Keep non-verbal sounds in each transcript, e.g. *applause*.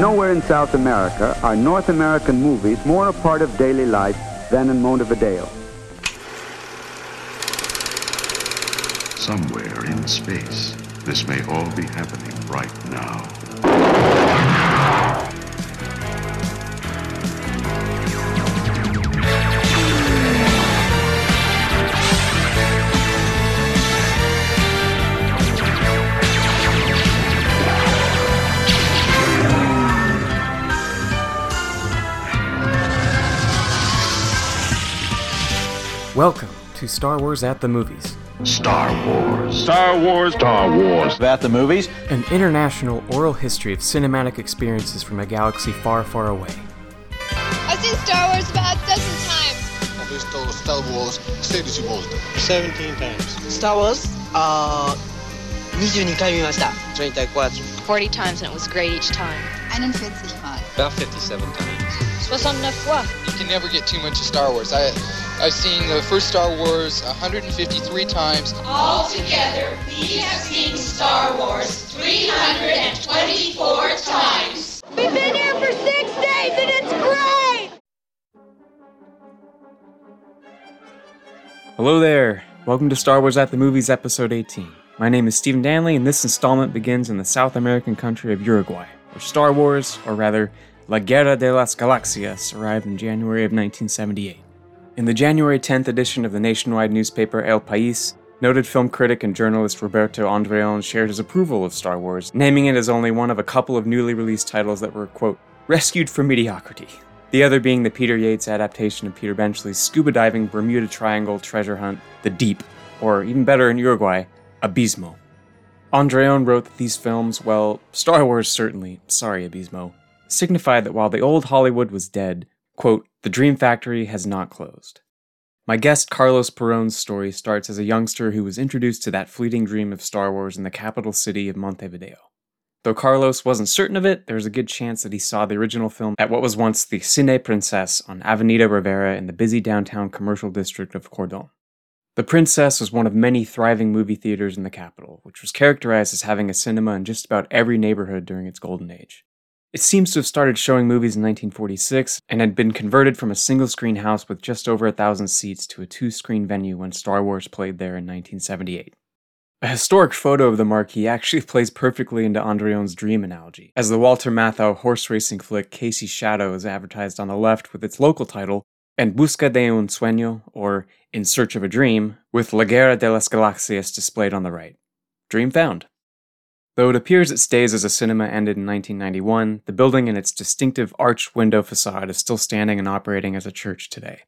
Nowhere in South America are North American movies more a part of daily life than in Montevideo. Somewhere in space, this may all be happening right now. Welcome to Star Wars at the Movies, Star Wars. Star Wars. Star Wars. At the movies, an international oral history of cinematic experiences from a galaxy far, far away. I've seen Star Wars about a dozen times. Ho visto Star Wars 16 volte. 17 times. Star Wars? Uh, 22回見ました。 34. 40 times and it was great each time. 41 Mal. About 57 times. 69 fois. You can never get too much of Star Wars. I, I've seen the first Star Wars 153 times. Altogether, we have seen Star Wars 324 times. We've been here for six days and it's great! Hello there. Welcome to Star Wars at the Movies, episode 18. My name is Stephen Danley, and this installment begins in the South American country of Uruguay, where Star Wars, or rather, La Guerra de las Galaxias, arrived in January of 1978. In the January 10th edition of the nationwide newspaper El País, noted film critic and journalist Roberto Andreon shared his approval of Star Wars, naming it as only one of a couple of newly released titles that were, quote, rescued from mediocrity. The other being the Peter Yates adaptation of Peter Benchley's scuba diving Bermuda Triangle treasure hunt, The Deep, or even better in Uruguay, Abismo. Andreon wrote that these films, well, Star Wars certainly, sorry Abismo, signified that while the old Hollywood was dead, quote, the Dream Factory has not closed. My guest Carlos Peron's story starts as a youngster who was introduced to that fleeting dream of Star Wars in the capital city of Montevideo. Though Carlos wasn't certain of it, there's a good chance that he saw the original film at what was once the Cine Princess on Avenida Rivera in the busy downtown commercial district of Cordon. The Princess was one of many thriving movie theaters in the capital, which was characterized as having a cinema in just about every neighborhood during its golden age. It seems to have started showing movies in 1946 and had been converted from a single screen house with just over a thousand seats to a two screen venue when Star Wars played there in 1978. A historic photo of the marquee actually *laughs* plays perfectly into Andreon's dream analogy, as the Walter Matthau horse racing flick Casey Shadow is advertised on the left with its local title, En Busca de un Sueño, or In Search of a Dream, with La Guerra de las Galaxias displayed on the right. Dream found. Though it appears it stays as a cinema ended in 1991, the building and its distinctive arched window facade is still standing and operating as a church today.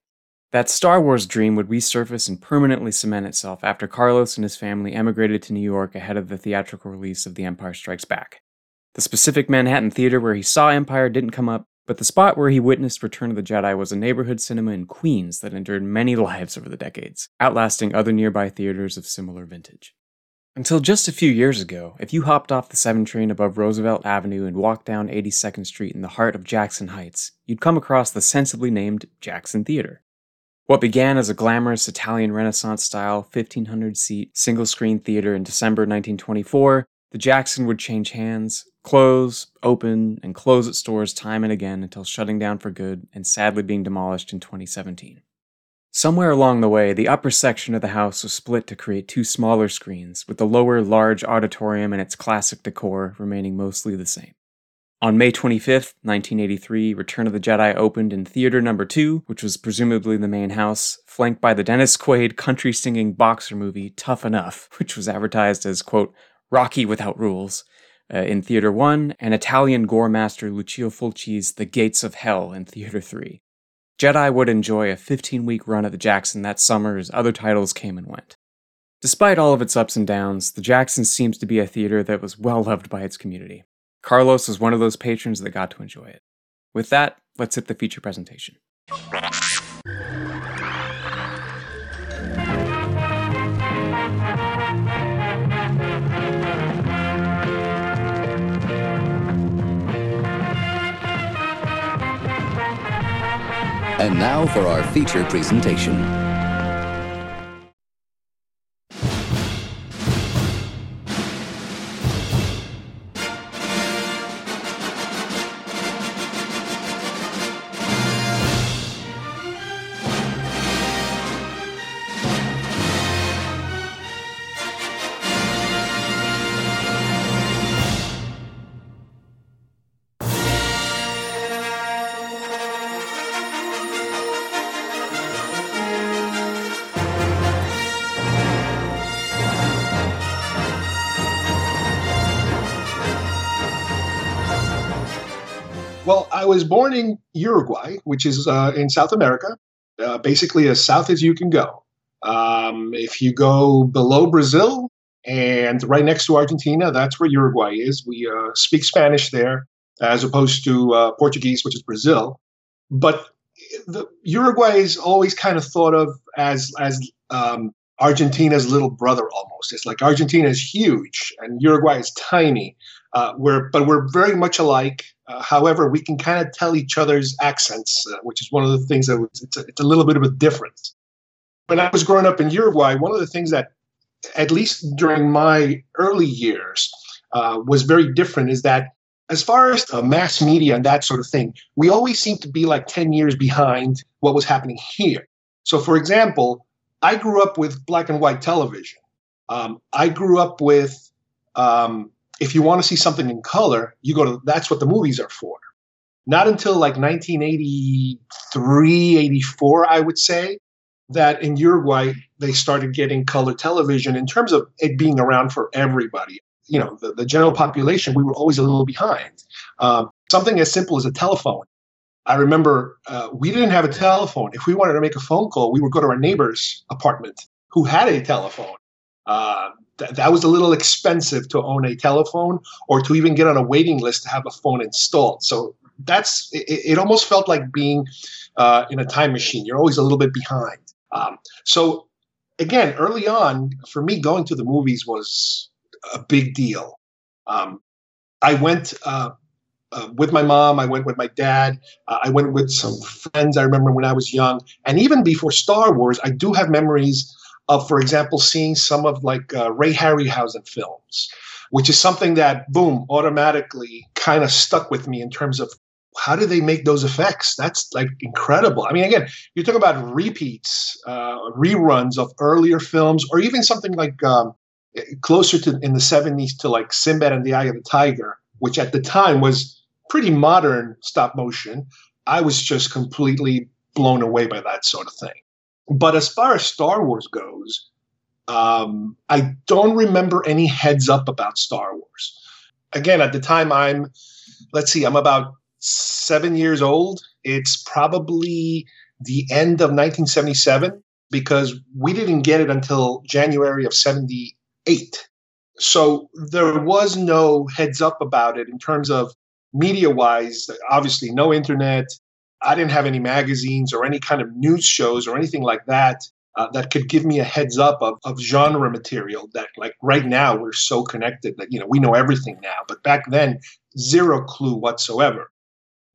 That Star Wars dream would resurface and permanently cement itself after Carlos and his family emigrated to New York ahead of the theatrical release of The Empire Strikes Back. The specific Manhattan theater where he saw Empire didn't come up, but the spot where he witnessed Return of the Jedi was a neighborhood cinema in Queens that endured many lives over the decades, outlasting other nearby theaters of similar vintage. Until just a few years ago, if you hopped off the 7 train above Roosevelt Avenue and walked down 82nd Street in the heart of Jackson Heights, you'd come across the sensibly named Jackson Theater. What began as a glamorous Italian Renaissance style 1500 seat single screen theater in December 1924, the Jackson would change hands, close, open, and close its doors time and again until shutting down for good and sadly being demolished in 2017. Somewhere along the way, the upper section of the house was split to create two smaller screens, with the lower large auditorium and its classic decor remaining mostly the same. On May 25th, 1983, Return of the Jedi opened in Theater Number 2, which was presumably the main house, flanked by the Dennis Quaid country singing boxer movie Tough Enough, *laughs* which was advertised as, quote, Rocky Without Rules, uh, in Theater 1, and Italian gore master Lucio Fulci's The Gates of Hell in Theater 3. Jedi would enjoy a 15 week run at the Jackson that summer as other titles came and went. Despite all of its ups and downs, the Jackson seems to be a theater that was well loved by its community. Carlos was one of those patrons that got to enjoy it. With that, let's hit the feature presentation. And now for our feature presentation. I was born in Uruguay, which is uh, in South America, uh, basically as south as you can go. Um, if you go below Brazil and right next to Argentina, that's where Uruguay is. We uh, speak Spanish there as opposed to uh, Portuguese, which is Brazil. But the, Uruguay is always kind of thought of as as um, Argentina's little brother almost. It's like Argentina is huge and Uruguay is tiny. Uh, we're but we're very much alike. Uh, however, we can kind of tell each other's accents, uh, which is one of the things that was, it's, a, it's a little bit of a difference. When I was growing up in Uruguay, one of the things that, at least during my early years, uh, was very different is that as far as mass media and that sort of thing, we always seem to be like 10 years behind what was happening here. So, for example, I grew up with black and white television. Um, I grew up with um, if you want to see something in color, you go to that's what the movies are for. Not until like 1983, 84, I would say, that in Uruguay they started getting color television in terms of it being around for everybody. You know, the, the general population, we were always a little behind. Um, something as simple as a telephone. I remember uh, we didn't have a telephone. If we wanted to make a phone call, we would go to our neighbor's apartment who had a telephone. Uh, th- that was a little expensive to own a telephone or to even get on a waiting list to have a phone installed. So that's it, it almost felt like being uh, in a time machine. You're always a little bit behind. Um, so again, early on, for me, going to the movies was a big deal. Um, I went uh, uh, with my mom. I went with my dad. Uh, I went with some friends. I remember when I was young, and even before Star Wars, I do have memories of, for example, seeing some of like uh, Ray Harryhausen films, which is something that, boom, automatically kind of stuck with me in terms of how do they make those effects? That's like incredible. I mean, again, you talk about repeats, uh, reruns of earlier films, or even something like um, closer to in the 70s to like Sinbad and the Eye of the Tiger, which at the time was pretty modern stop motion. I was just completely blown away by that sort of thing. But as far as Star Wars goes, um, I don't remember any heads up about Star Wars. Again, at the time, I'm, let's see, I'm about seven years old. It's probably the end of 1977 because we didn't get it until January of 78. So there was no heads up about it in terms of media wise. Obviously, no internet, I didn't have any magazines or any kind of news shows or anything like that uh, that could give me a heads up of, of genre material that like right now we're so connected that you know we know everything now but back then zero clue whatsoever.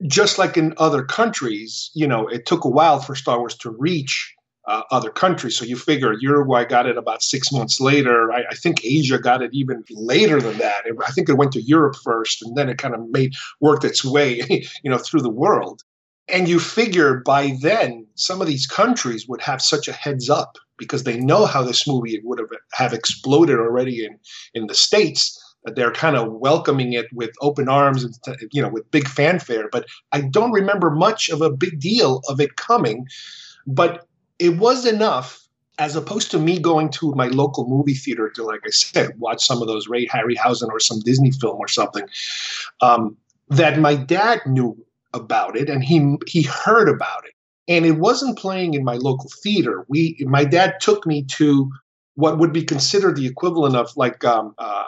Just like in other countries you know it took a while for star wars to reach uh, other countries. So you figure uruguay got it about six months later. I, I, think asia got it even later than that. I think it went to europe first and then it kind of made worked its way *laughs* you know through the world and you figure by then some of these countries would have such a heads up because they know how this movie would have, have exploded already in, in the States that they're kind of welcoming it with open arms and you know with big fanfare. But I don't remember much of a big deal of it coming. But it was enough as opposed to me going to my local movie theater to, like I said, watch some of those Ray Harryhausen or some Disney film or something, um, that my dad knew about it and he he heard about it. And it wasn't playing in my local theater. We my dad took me to what would be considered the equivalent of like um, uh,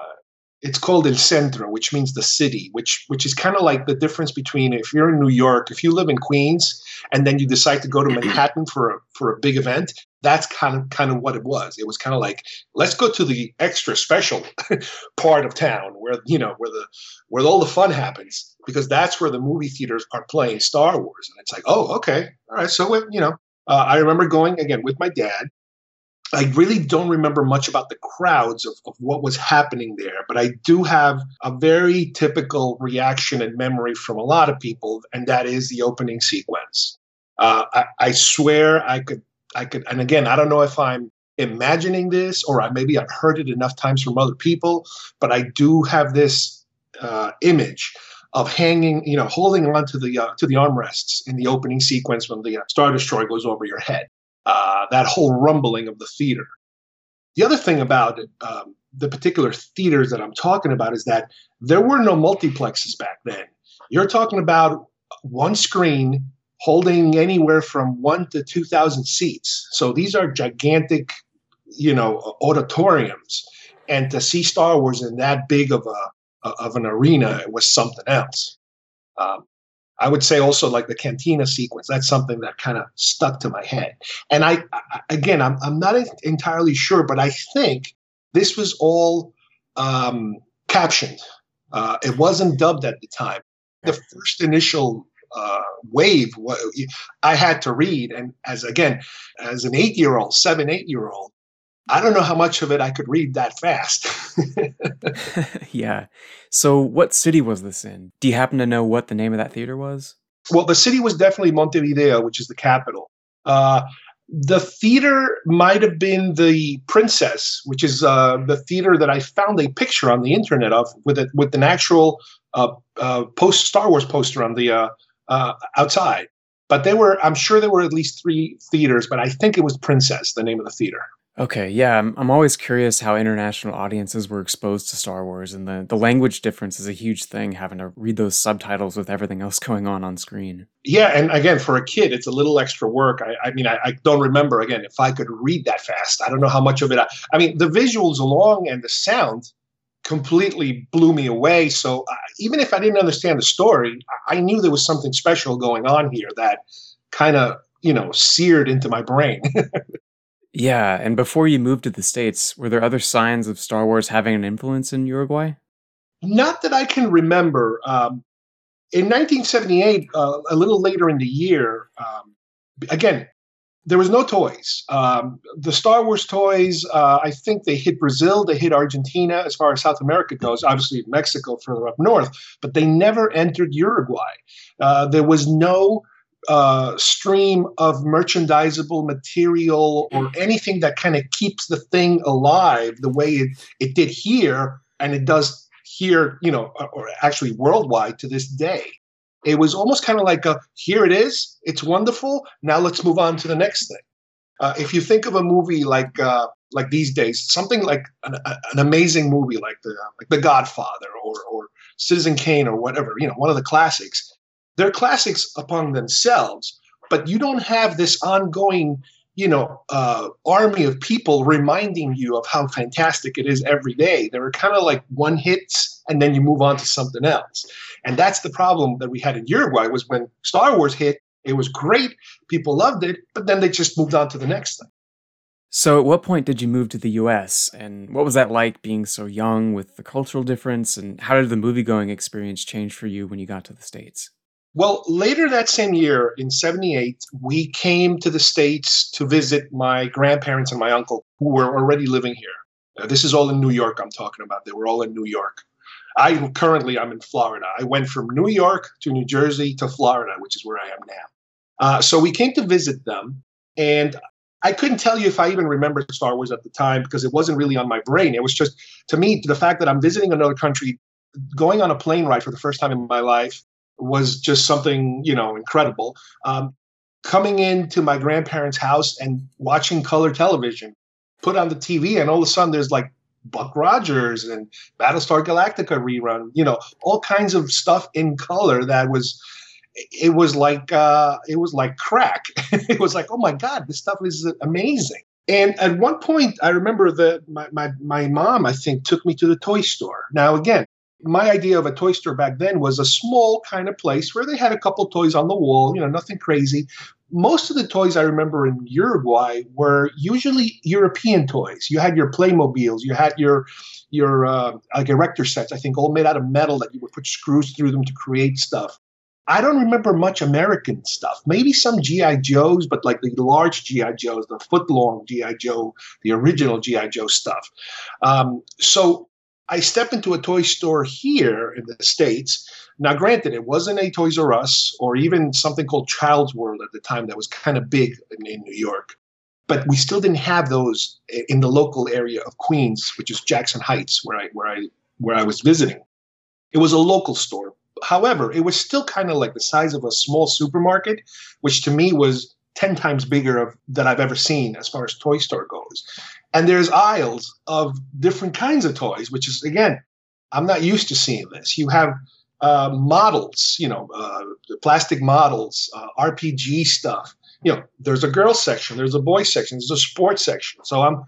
it's called el centro which means the city which which is kind of like the difference between if you're in new york if you live in queens and then you decide to go to manhattan for a for a big event that's kind of kind of what it was. It was kind of like let's go to the extra special *laughs* part of town where you know where the where all the fun happens because that's where the movie theaters are playing star wars. And it's like oh okay all right so you know uh, i remember going again with my dad I really don't remember much about the crowds of, of what was happening there, but I do have a very typical reaction and memory from a lot of people, and that is the opening sequence. Uh, I, I, swear I could, I could, and again, I don't know if I'm imagining this or I, maybe I've heard it enough times from other people, but I do have this uh, image of hanging, you know, holding on to the uh, to the armrests in the opening sequence when the uh, Star Destroyer goes over your head uh, that whole rumbling of the theater. The other thing about um, the particular theaters that I'm talking about is that there were no multiplexes back then. You're talking about one screen holding anywhere from one to 2,000 seats. So these are gigantic, you know, auditoriums. And to see Star Wars in that big of a of an arena was something else. Um, I would say also like the cantina sequence. That's something that kind of stuck to my head. And I, I again, I'm I'm not entirely sure, but I think this was all um, captioned. Uh, it wasn't dubbed at the time. The first initial uh, wave what I had to read, and as again, as an eight-year-old, seven, eight-year-old, I don't know how much of it I could read that fast. *laughs* *laughs* yeah. So, what city was this in? Do you happen to know what the name of that theater was? Well, the city was definitely Montevideo, which is the capital. Uh, the theater might have been the Princess, which is uh, the theater that I found a picture on the internet of with it with an actual uh, uh, post Star Wars poster on the uh, uh, outside. But there were, I'm sure there were at least three theaters, but I think it was Princess, the name of the theater. Okay, yeah, I'm, I'm always curious how international audiences were exposed to Star Wars, and the, the language difference is a huge thing, having to read those subtitles with everything else *laughs* going on on screen. Yeah, and again, for a kid, it's a little extra work. I, I mean, I, I, don't remember, again, if I could read that fast. I don't know how much of it I, I mean, the visuals along and the sound completely blew me away. So uh, even if I didn't understand the story, I, I knew there was something special going on here that kind of, you know, seared into my brain. *laughs* Yeah, and before you moved to the States, were there other signs of Star Wars having an influence in Uruguay? Not that I can remember. Um, in 1978, uh, a little later in the year, um, again, there was no toys. Um, the Star Wars toys, uh, I think they hit Brazil, they hit Argentina as far as South America goes, obviously Mexico further up north, but they never entered Uruguay. Uh, there was no uh, stream of merchandisable material or anything that kind of keeps the thing alive the way it, it did here and it does here, you know, or actually worldwide to this day. It was almost kind of like a here it is, it's wonderful. Now let's move on to the next thing. Uh, if you think of a movie like uh, like these days, something like an, an amazing movie like the like The Godfather or or Citizen Kane or whatever, you know, one of the classics they're classics upon themselves, but you don't have this ongoing, you know, uh, army of people reminding you of how fantastic it is every day. They were kind of like one hits, and then you move on to something else. And that's the problem that we had in Uruguay was when Star Wars hit, it was great, people loved it, but then they just moved on to the next thing. So, at what point did you move to the US? And what was that like being so young with the cultural difference? And how did the movie going experience change for you when you got to the States? Well, later that same year in 78, we came to the States to visit my grandparents and my uncle who were already living here. Uh, this is all in New York, I'm talking about. They were all in New York. I currently I'm in Florida. I went from New York to New Jersey to Florida, which is where I am now. Uh, so we came to visit them, and I couldn't tell you if I even remembered Star Wars at the time because it wasn't really on my brain. It was just to me the fact that I'm visiting another country, going on a plane ride for the first time in my life, was just something you know incredible. Um, coming into my grandparents' house and watching color television, put on the TV, and all of a sudden there's like Buck Rogers and Battlestar Galactica rerun, you know, all kinds of stuff in color that was it was like uh, it was like crack. *laughs* it was like, oh my god, this stuff is amazing. And at one point, I remember that my, my, my mom, I think, took me to the toy store. Now, again, my idea of a toy store back then was a small kind of place where they had a couple toys on the wall, you know, nothing crazy. Most of the toys I remember in Uruguay were usually European toys. You had your Playmobiles, you had your your uh, like erector sets, I think, all made out of metal that you would put screws through them to create stuff. I don't remember much American stuff. Maybe some GI Joes, but like the large GI Joes, the foot long GI Joe, the original GI Joe stuff. Um, so I step into a toy store here in the States. Now, granted, it wasn't a Toys R Us or even something called Child's World at the time that was kind of big in, in New York. But we still didn't have those in the local area of Queens, which is Jackson Heights, where I where I where I was visiting. It was a local store. However, it was still kind of like the size of a small supermarket, which to me was 10 times bigger of, that I've ever seen as far as toy store goes. And there's aisles of different kinds of toys, which is, again, I'm not used to seeing this. You have uh, models, you know, uh, plastic models, uh, RPG stuff. You know, there's a girl section, there's a boy section, there's a sports section. So I'm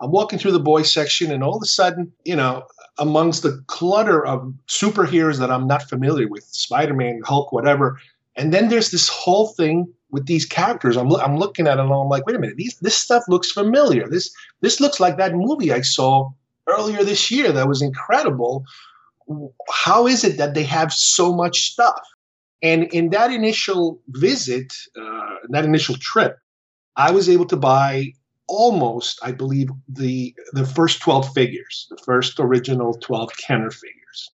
I'm walking through the boys section, and all of a sudden, you know, amongst the clutter of superheroes that I'm not familiar with, Spider-Man, Hulk, whatever, and then there's this whole thing with these characters. I'm, I'm looking at it and I'm like, wait a minute, these, this stuff looks familiar. This this looks like that movie I saw earlier this year that was incredible. How is it that they have so much stuff? And in that initial visit, uh, that initial trip, I was able to buy almost, I believe, the the first 12 figures, the first original 12 Kenner figures.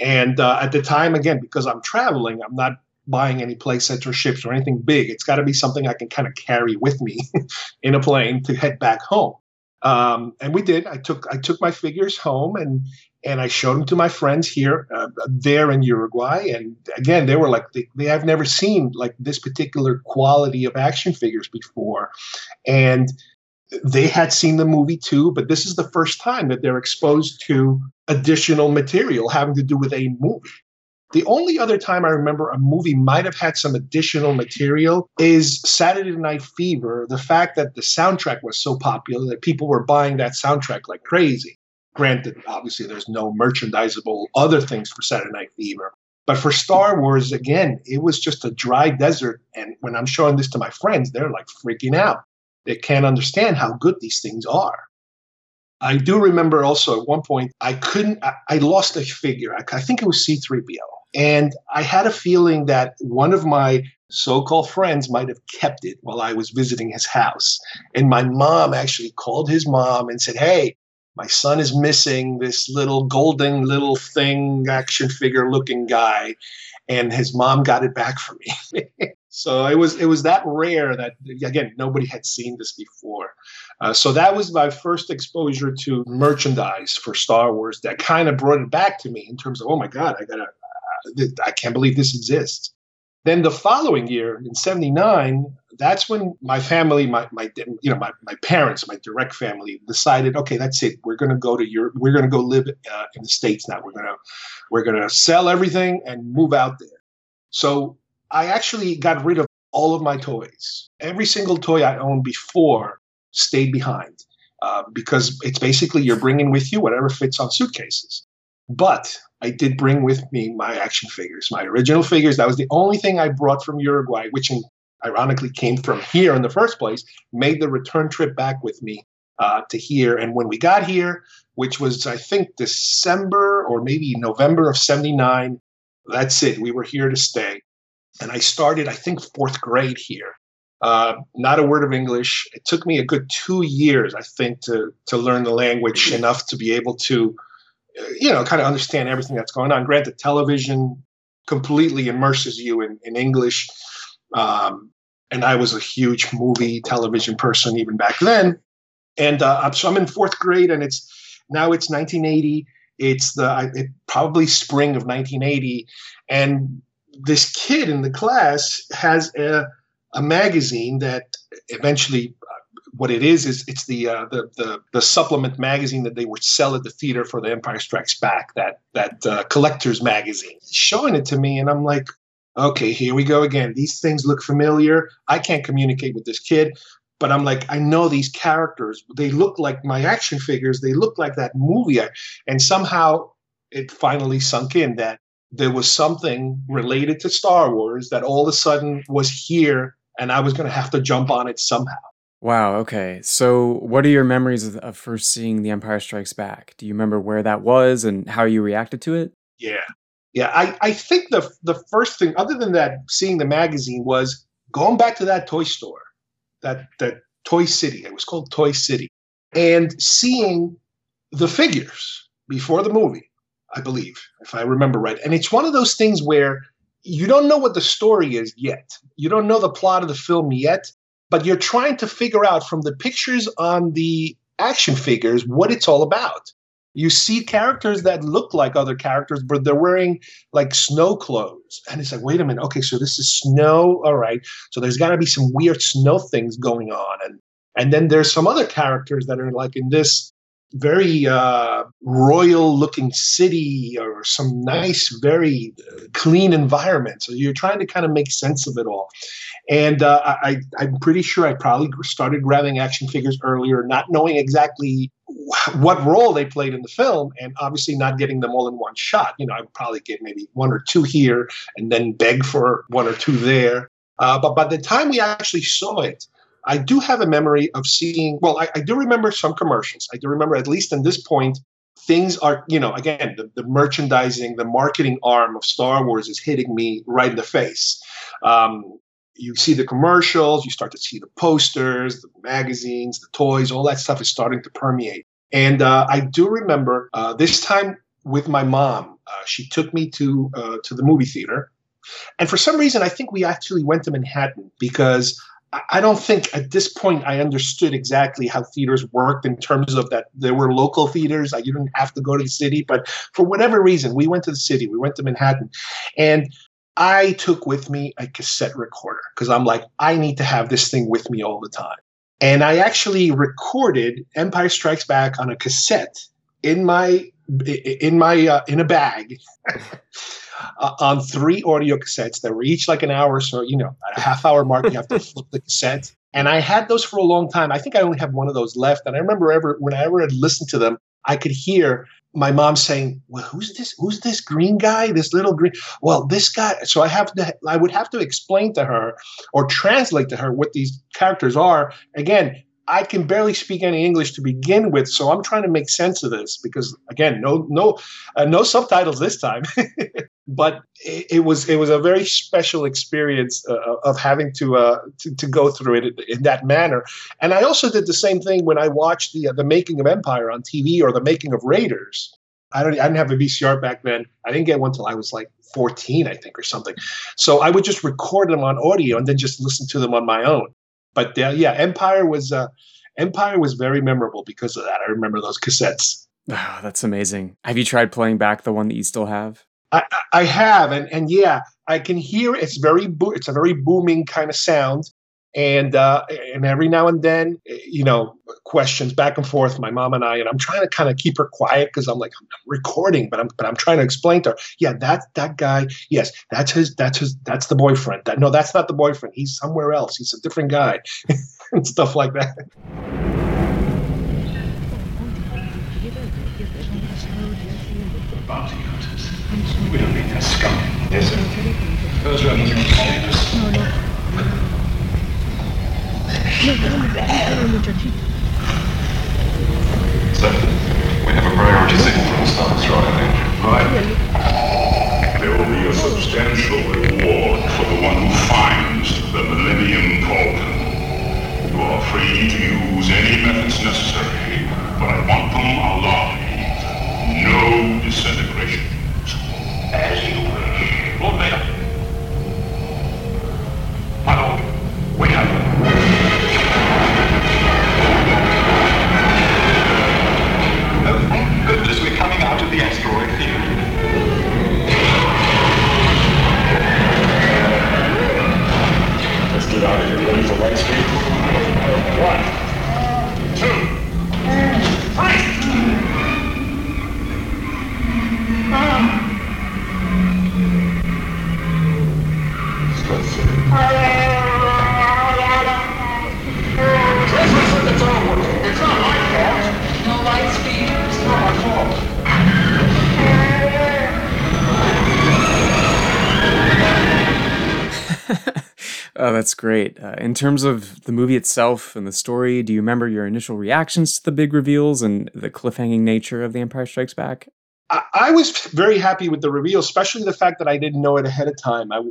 And uh, at the time, again, because I'm traveling, I'm not buying any playsets or ships or anything big. It's got to be something I can kind of carry with me *laughs* in a plane to head back home. Um, and we did. I took I took my figures home and and I showed them to my friends here uh, there in Uruguay. And again, they were like they, they have never seen like this particular quality of action figures before, and they had seen the movie too. But this is the first time that they're exposed to additional material having to do with a movie. The only other time I remember a movie might have had some additional material is Saturday Night Fever. The fact that the soundtrack was so popular that people were buying that soundtrack like crazy. Granted, obviously, there's no merchandisable other things for Saturday Night Fever. But for Star Wars, again, it was just a dry desert. And when I'm showing this to my friends, they're like freaking out. They can't understand how good these things are. I do remember also at one point I couldn't. I, I lost a figure. I, I, think it was C-3PO, and I had a feeling that one of my so-called friends might have kept it while I was visiting his house. And my mom actually called his mom and said, "Hey, my son is missing this little golden little thing, action figure looking guy." And his mom got it back for me. *laughs* so it was it was that rare that again nobody had seen this before. Uh, so that was my first exposure to merchandise for Star Wars that kind of brought it back to me in terms of, oh my God, I gotta, I can't believe this exists. Then the following year in 79, that's when my family, my, my you know, my, my parents, my direct family decided, okay, that's it. We're going to go to Europe. We're going to go live uh, in the States now. We're going to, we're going to sell everything and move out there. So I actually got rid of all of my toys. Every single toy I owned before stayed behind uh, because it's basically you're bringing with you whatever fits on suitcases. But I did bring with me my action figures, my original figures. That was the only thing I brought from Uruguay, which ironically came from here in the first place, made the return trip back with me uh, to here. And when we got here, which was, I think, December or maybe November of 79, that's it. We were here to stay. And I started, I think, fourth grade here. Uh, not a word of English. It took me a good two years, I think, to to learn the language enough to be able to, you know, kind of understand everything that's going on. Granted, television completely immerses you in, in English. Um, and I was a huge movie television person even back then. And uh, so I'm in fourth grade, and it's now it's 1980. It's the it, probably spring of 1980, and this kid in the class has a a magazine that eventually uh, what it is is it's the, uh, the, the the supplement magazine that they would sell at the theater for the Empire Strikes Back that that uh, collector's magazine. Showing it to me and I'm like okay here we go again. These things look familiar. I can't communicate with this kid but I'm like I know these characters. They look like my action figures. They look like that movie. And somehow it finally sunk in that there was something related to Star Wars that all of a sudden was here and I was going to have to jump on it somehow. Wow. Okay. So, what are your memories of, of, first seeing The Empire Strikes Back? Do you remember where that was and how you reacted to it? Yeah. Yeah. I, I think the the first thing, other than that, seeing the magazine was going back to that toy store, that that Toy City. It was called Toy City, and seeing the figures before the movie. I believe, if I remember right. And it's one of those things where you don't know what the story is yet. You don't know the plot of the film yet, but you're trying to figure out from the pictures on the action figures what it's all about. You see characters that look like other characters, but they're wearing like snow clothes. And it's like, wait a minute, okay, so this is snow. All right. So there's gotta be some weird snow things going on. And and then there's some other characters that are like in this very uh, royal looking city or some nice, very uh, clean environment. So you're trying to kind of make sense of it all. And uh, I, I'm pretty sure I probably started grabbing action figures earlier, not knowing exactly what role they played in the film, and obviously not getting them all in one shot. You know, I would probably get maybe one or two here and then beg for one or two there. Uh, but by the time we actually saw it, I do have a memory of seeing, well, I, I, do remember some commercials. I do remember, at least in this point, things are, you know, again, the, the merchandising, the marketing arm of Star Wars is hitting me right in the face. Um, you see the commercials, you start to see the posters, the magazines, the toys, all that stuff is starting to permeate. And uh, I do remember uh, this time with my mom, uh, she took me to uh, to the movie theater, and for some reason, I think we actually went to Manhattan because I don't think at this point I understood exactly how theaters worked in terms of that there were local theaters. you didn't have to go to the city, but for whatever reason, we went to the city. We went to Manhattan, and I took with me a cassette recorder because I'm like, I need to have this thing with me all the time. And I actually recorded Empire Strikes Back on a cassette in my in my uh, in a bag *laughs* uh, on three audio cassettes that were each like an hour. So you know, a half hour mark, you have to flip the cassette. And I had those for a long time. I think I only have one of those left. And I remember ever whenever I'd listen to them, I could hear my mom saying, "Well, who's this? Who's this green guy? This little green? Well, this guy." So I have to, I would have to explain to her or translate to her what these characters are. Again, I can barely speak any English to begin with, so I'm trying to make sense of this because, again, no, no, uh, no subtitles this time. *laughs* but it, it, was it was a very special experience uh, of having to, uh, to, to go through it in that manner. And I also did the same thing when I watched the uh, the making of Empire on TV or the making of Raiders. I don't I didn't have a VCR back then. I didn't get one until I was like 14, I think, or something. So I would just record them on audio and then just listen to them on my own. But uh, yeah, Empire was uh, Empire was very memorable because of that. I remember those cassettes. Oh, that's amazing. Have you tried playing back the one that you still have? I, I have, and and yeah, I can hear it's very bo- it's a very booming kind of sound, and uh, and every now and then, you know, questions back and forth. My mom and I, and I'm trying to kind of keep her quiet because I'm like I'm recording, but I'm but I'm trying to explain to her. Yeah, that that guy. Yes, that's his. That's his. That's the boyfriend. That no, that's not the boyfriend. He's somewhere else. He's a different guy, *laughs* and stuff like that. We don't need that scum. Yes, sir. Those rebels are No, no. Sir, we have a priority signal from the Star Destroyer Right. There will be a substantial reward for the one who finds the Millennium Falcon. You are free to use any methods necessary, but I want them alive. No disintegrations. Lord Vader. My lord, oh, we have coming out of the asteroid field. Let's get out of here. Ready for light speed? Great. Uh, in terms of the movie itself and the story, do you remember your initial reactions to the big reveals and the cliffhanging nature of The Empire Strikes Back? I, was very happy with the reveal, especially the fact that I didn't know it ahead of time. I,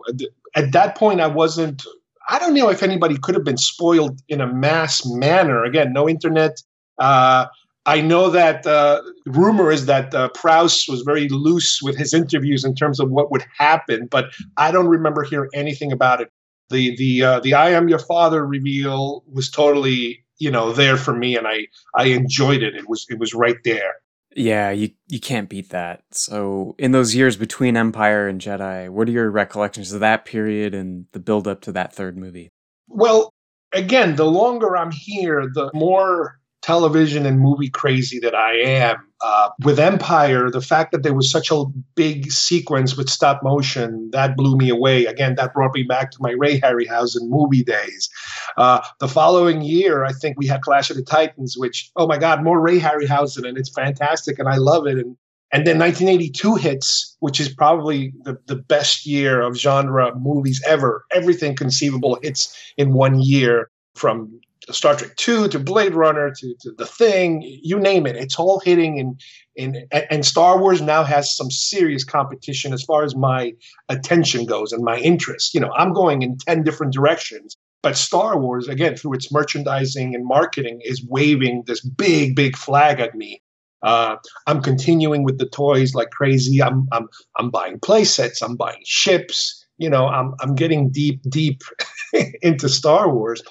at that point, I wasn't. I don't know if anybody could have been spoiled in a mass manner. Again, no internet. Uh, I know that uh, rumor is that uh, Prowse was very loose with his interviews in terms of what would happen, but I don't remember hearing anything about it. The the uh, the I am your father reveal was totally you know there for me, and I I enjoyed it. It was it was right there. Yeah, you you can't beat that. So in those years between Empire and Jedi, what are your recollections of that period and the build up to that third movie? Well, again, the longer I'm here, the more television and movie crazy that I am, uh, with Empire, the fact that there was such a big sequence with stop motion that blew me away. Again, that brought me back to my Ray Harryhausen movie days. Uh, the following year, I think we had Clash of the Titans, which oh my God, more Ray Harryhausen, and it's fantastic, and I love it. And and then 1982 hits, which is probably the, the best year of genre movies ever. Everything conceivable hits in one year from Star Trek 2 to Blade Runner to, to The Thing, you name it. It's all hitting and and and Star Wars now has some serious competition as far as my attention goes and my interest. You know, I'm going in 10 different directions. But Star Wars, again, through its merchandising and marketing, is waving this big, big flag at me. Uh, I'm continuing with the toys like crazy. I'm I'm I'm buying play sets. I'm buying ships. You know, I'm I'm getting deep deep *laughs* into Star Wars.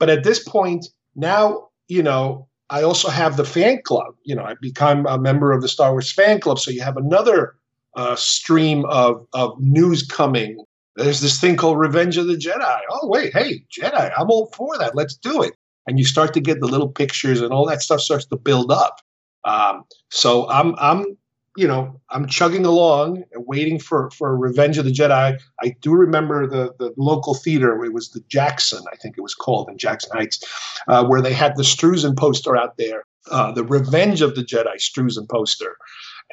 But at this point now, you know, I also have the fan club. You know, I become a member of the Star Wars fan club. So you have another uh, stream of of news coming. There's this thing called Revenge of the Jedi. Oh wait, hey Jedi, I'm all for that. Let's do it. And you start to get the little pictures and all that stuff starts to build up. Um, so I'm I'm you know I'm chugging along and waiting for for Revenge of the Jedi. I do remember the the local theater. It was the Jackson, I think it was called in Jackson Heights, uh, where they had the Struzan poster out there, uh, the Revenge of the Jedi Struzan poster.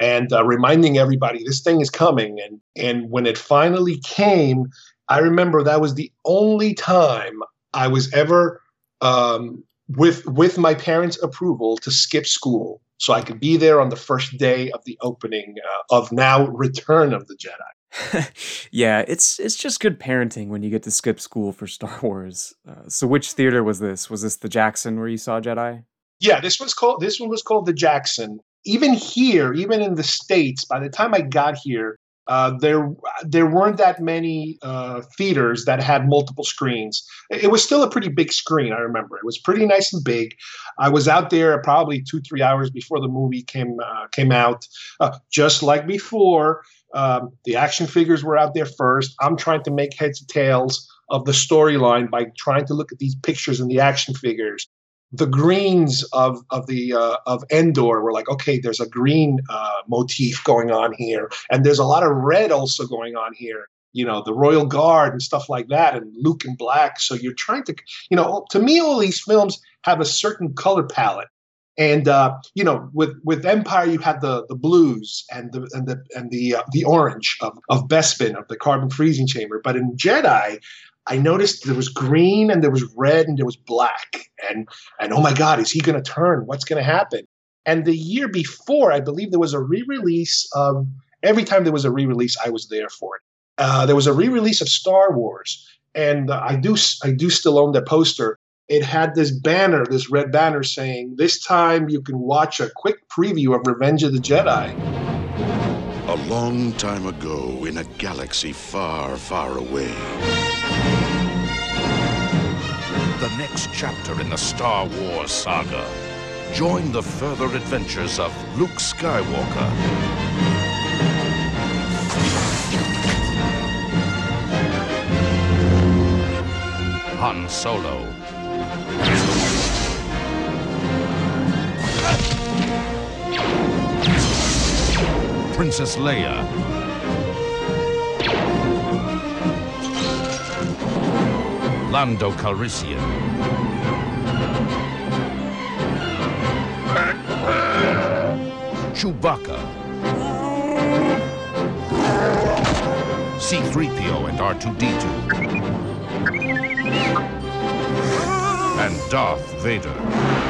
And uh, reminding everybody this thing is coming, and and when it finally came, I remember that was the only time I was ever um, with with my parents' approval to skip school so I could be there on the first day of the opening uh, of now Return of the Jedi. *laughs* yeah, it's it's just good parenting when you get to skip school for Star Wars. Uh, so, which theater was this? Was this the Jackson where you saw Jedi? Yeah, this was called. This one was called the Jackson. Even here, even in the states, by the time I got here, uh, there there weren't that many uh, theaters that had multiple screens. It was still a pretty big screen. I remember it was pretty nice and big. I was out there probably two three hours before the movie came uh, came out. Uh, just like before, um, the action figures were out there first. I'm trying to make heads and tails of the storyline by trying to look at these pictures and the action figures the greens of of the uh, of Endor were like, okay, there's a green uh, motif going on here, and there's a lot of red also going on here. You know, the Royal Guard and stuff like that, and Luke in black. So you're trying to, you know, to me, all these films have a certain color palette. And uh, you know, with with Empire, you had the the blues and the and the and the uh, the orange of of Bespin of the carbon freezing chamber. But in Jedi, I noticed there was green and there was red and there was black. And and oh my God, is he going to turn? What's going to happen? And the year before, I believe there was a re-release of. Every time there was a re-release, I was there for it. Uh, there was a re-release of Star Wars, and uh, I do I do still own that poster. It had this banner, this red banner saying, "This time you can watch a quick preview of Revenge of the Jedi." A long time ago, in a galaxy far, far away the next chapter in the Star Wars saga. Join the further adventures of Luke Skywalker. Han Solo. Princess Leia. Lando Calrissian. Chewbacca. C-3PO and R2-D2. And Darth Vader.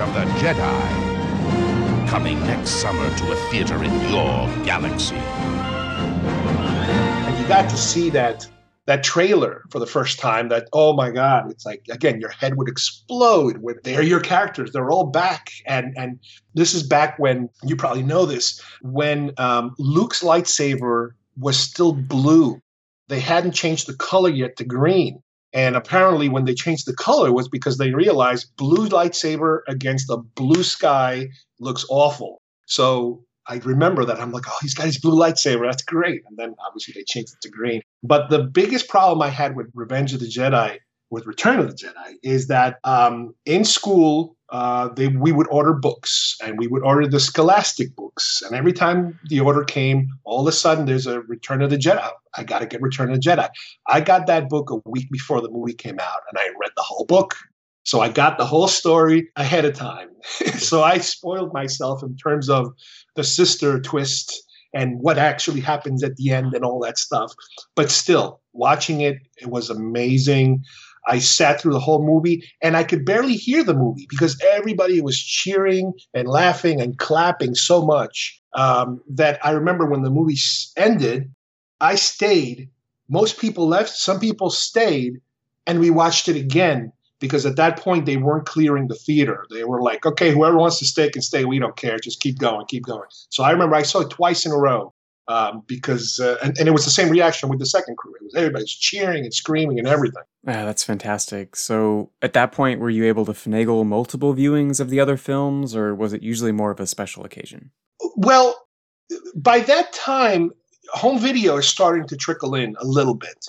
Of the Jedi. Coming next summer to a theater in your galaxy. And you got to see that that trailer for the first time that oh my god it's like again your head would explode they're your characters they're all back and and this is back when you probably know this when um, luke's lightsaber was still blue they hadn't changed the color yet to green And apparently, when they changed the color, was because they realized blue lightsaber against a blue sky looks awful. So I remember that. I'm like, oh, he's got his blue lightsaber. That's great. And then obviously they changed it to green. But the biggest problem I had with Revenge of the Jedi, with Return of the Jedi, is that um, in school, uh, they, we would order books and we would order the Scholastic books. And every time the order came, all of a sudden there's a Return of the Jedi. I got to get Return of the Jedi. I got that book a week before the movie came out and I read the whole book. So I got the whole story ahead of time. *laughs* so I spoiled myself in terms of the sister twist and what actually happens at the end and all that stuff. But still, watching it, it was amazing. I sat through the whole movie and I could barely hear the movie because everybody was cheering and laughing and clapping so much um, that I remember when the movie ended, I stayed. Most people left, some people stayed, and we watched it again because at that point they weren't clearing the theater. They were like, okay, whoever wants to stay can stay. We don't care. Just keep going, keep going. So I remember I saw it twice in a row um, because, uh, and, and it was the same reaction with the second crew. It was everybody's cheering and screaming and everything. Yeah, that's fantastic. So at that point, were you able to finagle multiple viewings of the other films, or was it usually more of a special occasion? Well, by that time, home video is starting to trickle in a little bit.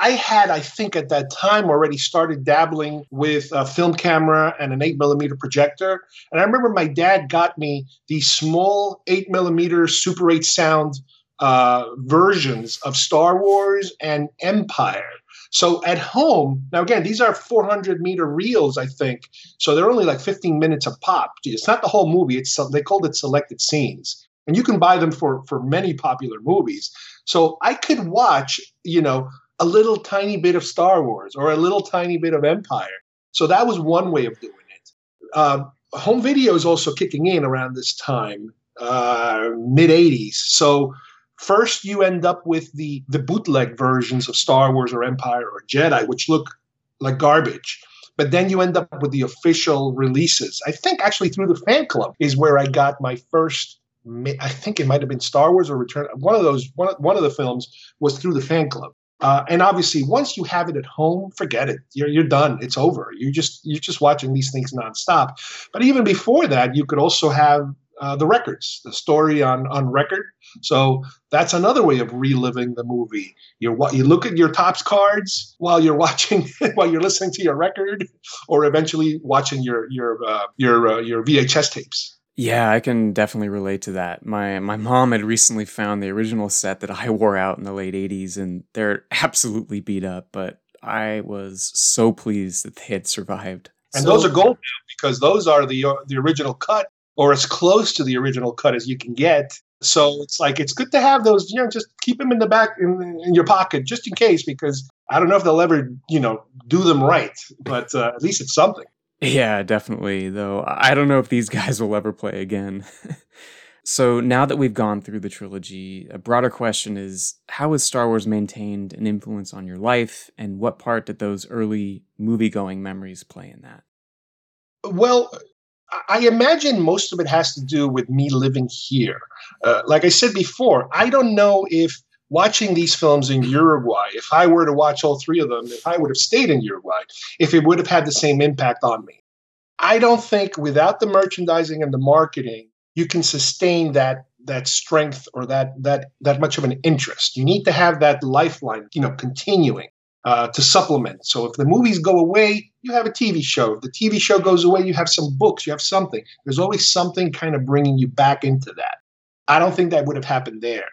I had, I think, at that time already started dabbling with a film camera and an eight millimeter projector. And I remember my dad got me these small eight millimeter Super 8 sound uh, versions of Star Wars and Empire. So at home, now again, these are 400 meter reels, I think. So they're only like 15 minutes a pop. It's not the whole movie. It's they called it selected scenes, and you can buy them for for many popular movies. So I could watch, you know, a little tiny bit of Star Wars or a little tiny bit of Empire. So that was one way of doing it. Uh, home video is also kicking in around this time, uh, mid 80s. So first you end up with the, the bootleg versions of Star Wars or Empire or Jedi, which look like garbage. But then you end up with the official releases. I think actually through the fan club is where I got my first I think it might have been Star Wars or Return. One of those, one, one of the films was through the fan club. Uh, and obviously, once you have it at home, forget it. You're you're done. It's over. You just you're just watching these things nonstop. But even before that, you could also have uh, the records, the story on on record. So that's another way of reliving the movie. You you look at your Topps cards while you're *laughs* watching, while you're listening to your record, or eventually watching your your uh, your uh, your VHS tapes. Yeah, I can definitely relate to that. My my mom had recently found the original set that I *laughs* wore out in the late 80s and they're absolutely beat up, but I was so pleased that they had survived. And so, those are gold because those are the uh, the original cut or as close to the original cut as you can get. So it's like it's good to have those, you know, just keep them in the back in, in your pocket just in case because I don't know if they'll ever, you know, do them right, but uh, at least it's something. Yeah, definitely. Though I don't know if these *laughs* guys will ever play again. *laughs* so now that we've gone through the trilogy, a broader question is how has Star Wars maintained an influence on your life, and what part did those early movie going memories play in that? Well, I imagine most of it has to do with me living here. Uh, like I said before, I don't know if watching these films in Uruguay, if I were to watch all three of them, if I would have stayed in Uruguay, if it would have had the same impact on me. I don't think without the merchandising and the marketing, you can sustain that that strength or that that that much of an interest. You need to have that lifeline, you know, continuing uh, to supplement. So if the movies go away, you have a TV show. If the TV show goes away, you have some books, you have something. There's always something kind of bringing you back into that. I don't think that would have happened there.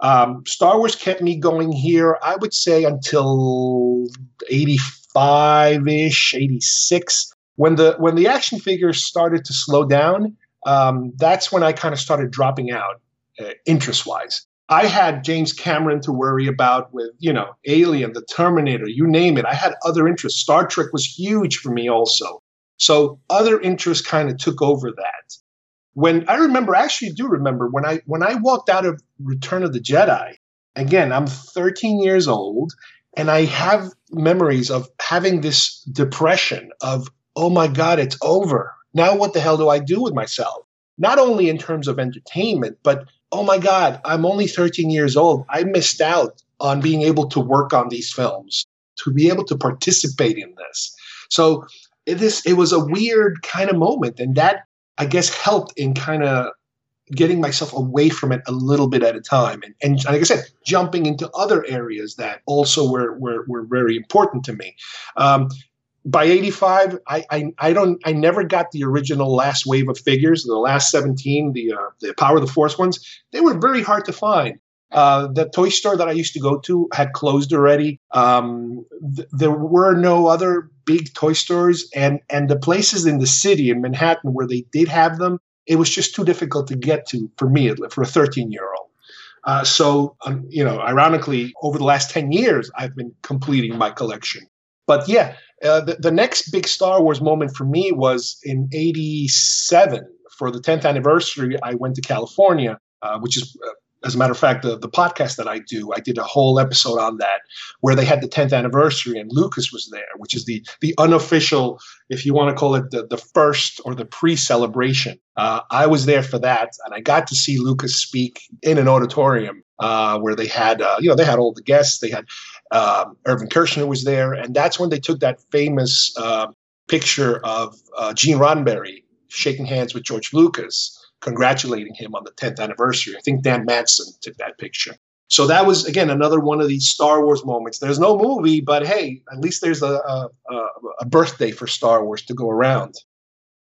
Um, Star Wars kept me going here, I would say, until 85 ish, 86. When the, when the action figures started to slow down, um, that's when I kind of started dropping out uh, interest wise. I had James Cameron to worry about with, you know, Alien, The Terminator, you name it. I had other interests. Star Trek was huge for me also. So other interests kind of took over that when I remember, I actually do remember when I when I walked out of Return of the Jedi. Again, I'm 13 years old, and I have memories of having this depression of, oh my God, it's over. Now what the hell do I do with myself? Not only in terms of entertainment, but oh my God, I'm only 13 years old. I missed out on being able to work on these films to be able to participate in this. So this it was a weird kind of moment, and that I guess helped in kind of getting myself away from it a little bit at a time. And, and like i said jumping into other areas that also were were, were very important to me. Um, by 85 I, I, I don't i never got the original last wave of figures the last 17 the uh, the power of the force ones. They were very hard to find uh, the toy store that I used to go to had closed already. Um, th- there were no other big toy stores, and and the places in the city in Manhattan where they did have them, it was just too difficult to get to for me for a 13 year old. Uh, so, um, you know, ironically, over the last 10 years, I've been completing my collection. But yeah, uh, the, the next big Star Wars moment for me was in 87. For the 10th anniversary, I went to California, uh, which is uh, as a matter of fact, the, the podcast that I do, I did a whole episode on that where they had the 10th anniversary and Lucas was there, which is the the unofficial, if you want to call it the, the first or the pre-celebration. Uh, I was there for that, and I got to see Lucas speak in an auditorium uh, where they had, uh, you know, they had all the guests. They had um, Irvin was there, and that's when they took that famous uh, picture of uh, Gene Roddenberry shaking hands with George Lucas congratulating him on the 10th anniversary. I think Dan Madsen took that picture. So that was again another one of these Star Wars moments. There's no movie, but hey, at least there's a a, a birthday for Star Wars to go around.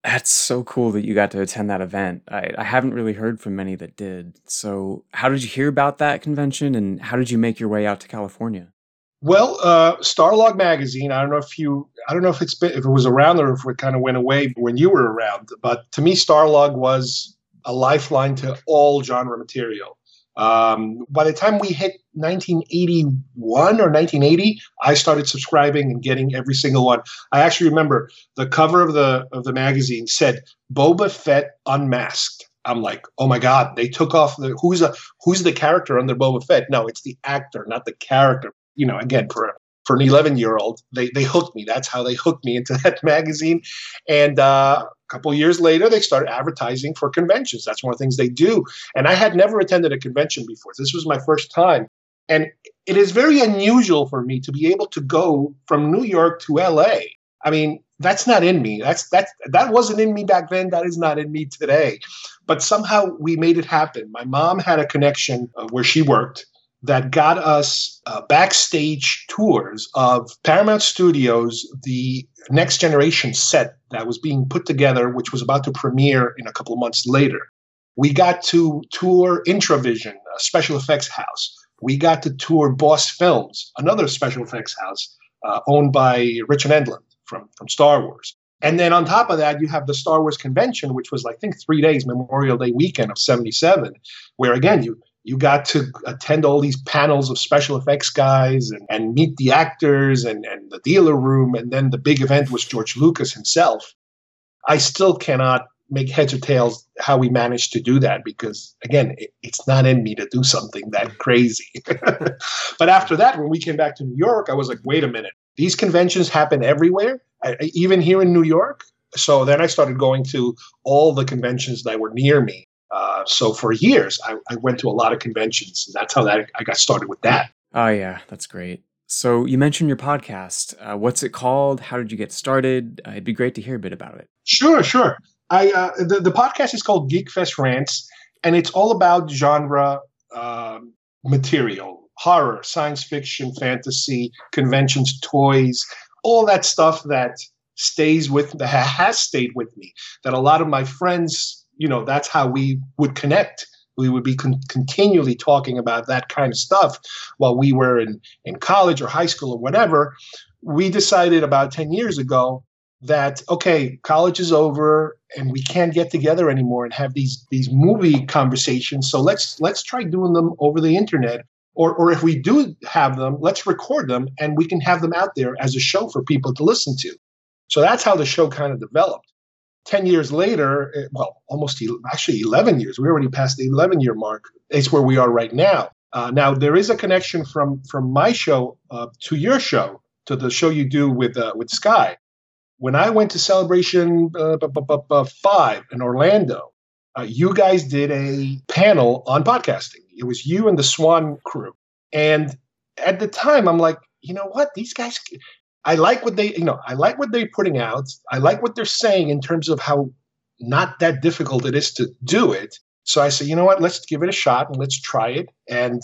That's so cool that you got to attend that event. I, I haven't really heard from many that did. So, how did you hear about that convention, and how did you make your way out to California? Well, uh, Starlog magazine. I don't know if you, I don't know if it's been, if it was around or if it kind of went away when you were around. But to me, Starlog was a lifeline to all genre material. Um, by the time we hit 1981 or 1980, I started subscribing and getting every single one. I actually remember the cover of the of the magazine said Boba Fett unmasked. I'm like, oh my god, they took off the who's a who's the character under Boba Fett? No, it's the actor, not the character. You know, again for for an 11 year old, they they hooked me. That's how they hooked me into *laughs* that magazine, and uh, a couple years later, they started advertising for conventions. That's one of the things they do. And I had never attended a convention before. This was my first time. And it is very unusual for me to be able to go from New York to LA. I mean, that's not in me. That's that that wasn't in me back then. That is not in me today. But somehow we made it happen. My mom had a connection where she worked that got us uh, backstage tours of Paramount Studios, the next generation set that was being put together, which was about to premiere in a couple of months later. We got to tour Introvision, a special effects house. We got to tour Boss Films, another special effects house uh, owned by Richard Edlund from, from Star Wars. And then on top of that, you have the Star Wars convention, which was, I think, three days, Memorial Day weekend of 77, where again, you you got to attend all these panels of special effects guys and, and meet the actors and, and the dealer room. And then the big event was George Lucas himself. I still cannot make heads or tails how we managed to do that because, again, it, it's not in me to do something that crazy. *laughs* but after that, when we came back to New York, I was like, wait a minute, these conventions happen everywhere, I, even here in New York. So then I started going to all the conventions that were near me uh, so for years, I, I, went to a lot of conventions, and that's how that I got started with that. Oh yeah, that's great. So you mentioned your podcast. Uh, what's it called? How did you get started? Uh, it'd be great to hear a bit about it. Sure, sure. I uh, the the podcast is called Geek Fest Rants, and it's all about genre um, material, horror, science fiction, fantasy, conventions, toys, all that stuff that stays with that *laughs* has stayed with me. That a lot of my friends you know that's how we would connect. We would be con- continually talking about that kind of stuff while we were in, in college or high school or whatever. We decided about 10 years ago that okay college is over and we can't get together anymore and have these these movie conversations. So let's let's try doing them over the internet. Or or if we do have them let's record them and we can have them out there as a show for people to listen to. So that's how the show kind of developed 10 years later, eh, well, almost actually 11 years, we already passed the 11 year mark. It's where we are right now. Uh, now, there is a connection from, from my show uh, to your show, to the show you do with, uh, with Sky. When I went to Celebration uh, 5 in Orlando, uh, you guys did a panel on podcasting. It was you and the Swan crew. And at the time, I'm like, you know what? These guys, I like what they, you know, I like what they're putting out. I like what they're saying in terms of how not that difficult it is to do it. So I say, you know what? Let's give it a shot and let's try it. And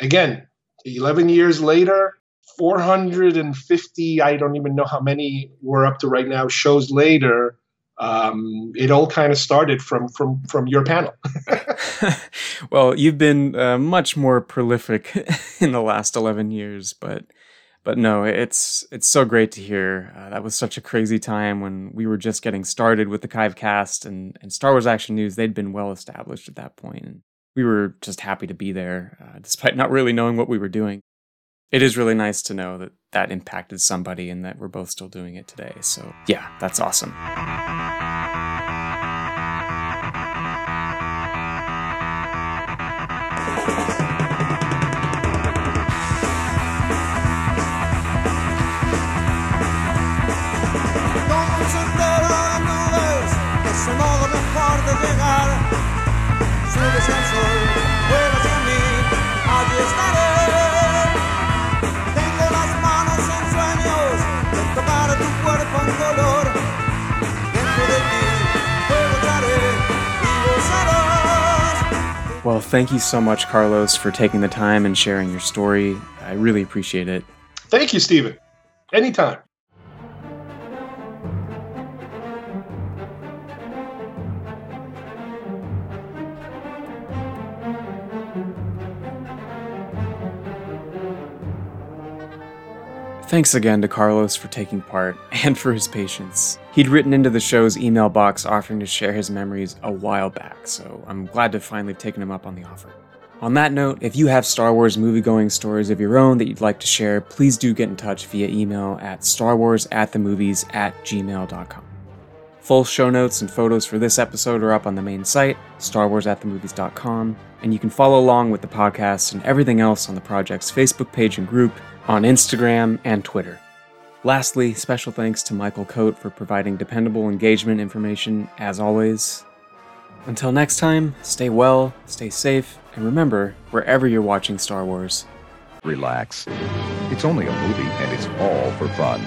again, 11 years later, 450, I don't even know how many we're up to right now, shows later. Um, it all kind of started from from from your panel. *laughs* *laughs* well, you've been uh, much more prolific *laughs* in the last 11 years, but but no, it's it's so great to hear. Uh, that was such a crazy time when we were just getting started with the Kive cast and, and Star Wars Action News. They'd been well established at that point, and we were just happy to be there, uh, despite *laughs* not really knowing what we were doing. It is really nice to know that that impacted somebody and that we're both still doing it today. So yeah, that's awesome. Well, thank you so much, Carlos, for taking the time and sharing your story. I really appreciate it. Thank you, Stephen. Anytime. Thanks again to Carlos for taking part *laughs* and for his patience. He'd written into the show's email box offering to share his memories a while back, so I'm glad to finally have taken him up on the offer. On that note, if you have Star Wars movie-going stories of your own that you'd like to share, please do get in touch via email at starwarsatthemovies at gmail.com. Full show notes and photos for this episode are up on the main site, starwarsatthemovies.com, and you can follow along with the podcast and everything else on the project's Facebook page and group, on Instagram and Twitter. Lastly, special thanks to Michael Coate for providing dependable engagement information as always. Until next time, stay well, stay safe, and remember, wherever you're watching Star Wars, relax. It's only a movie and it's all for fun.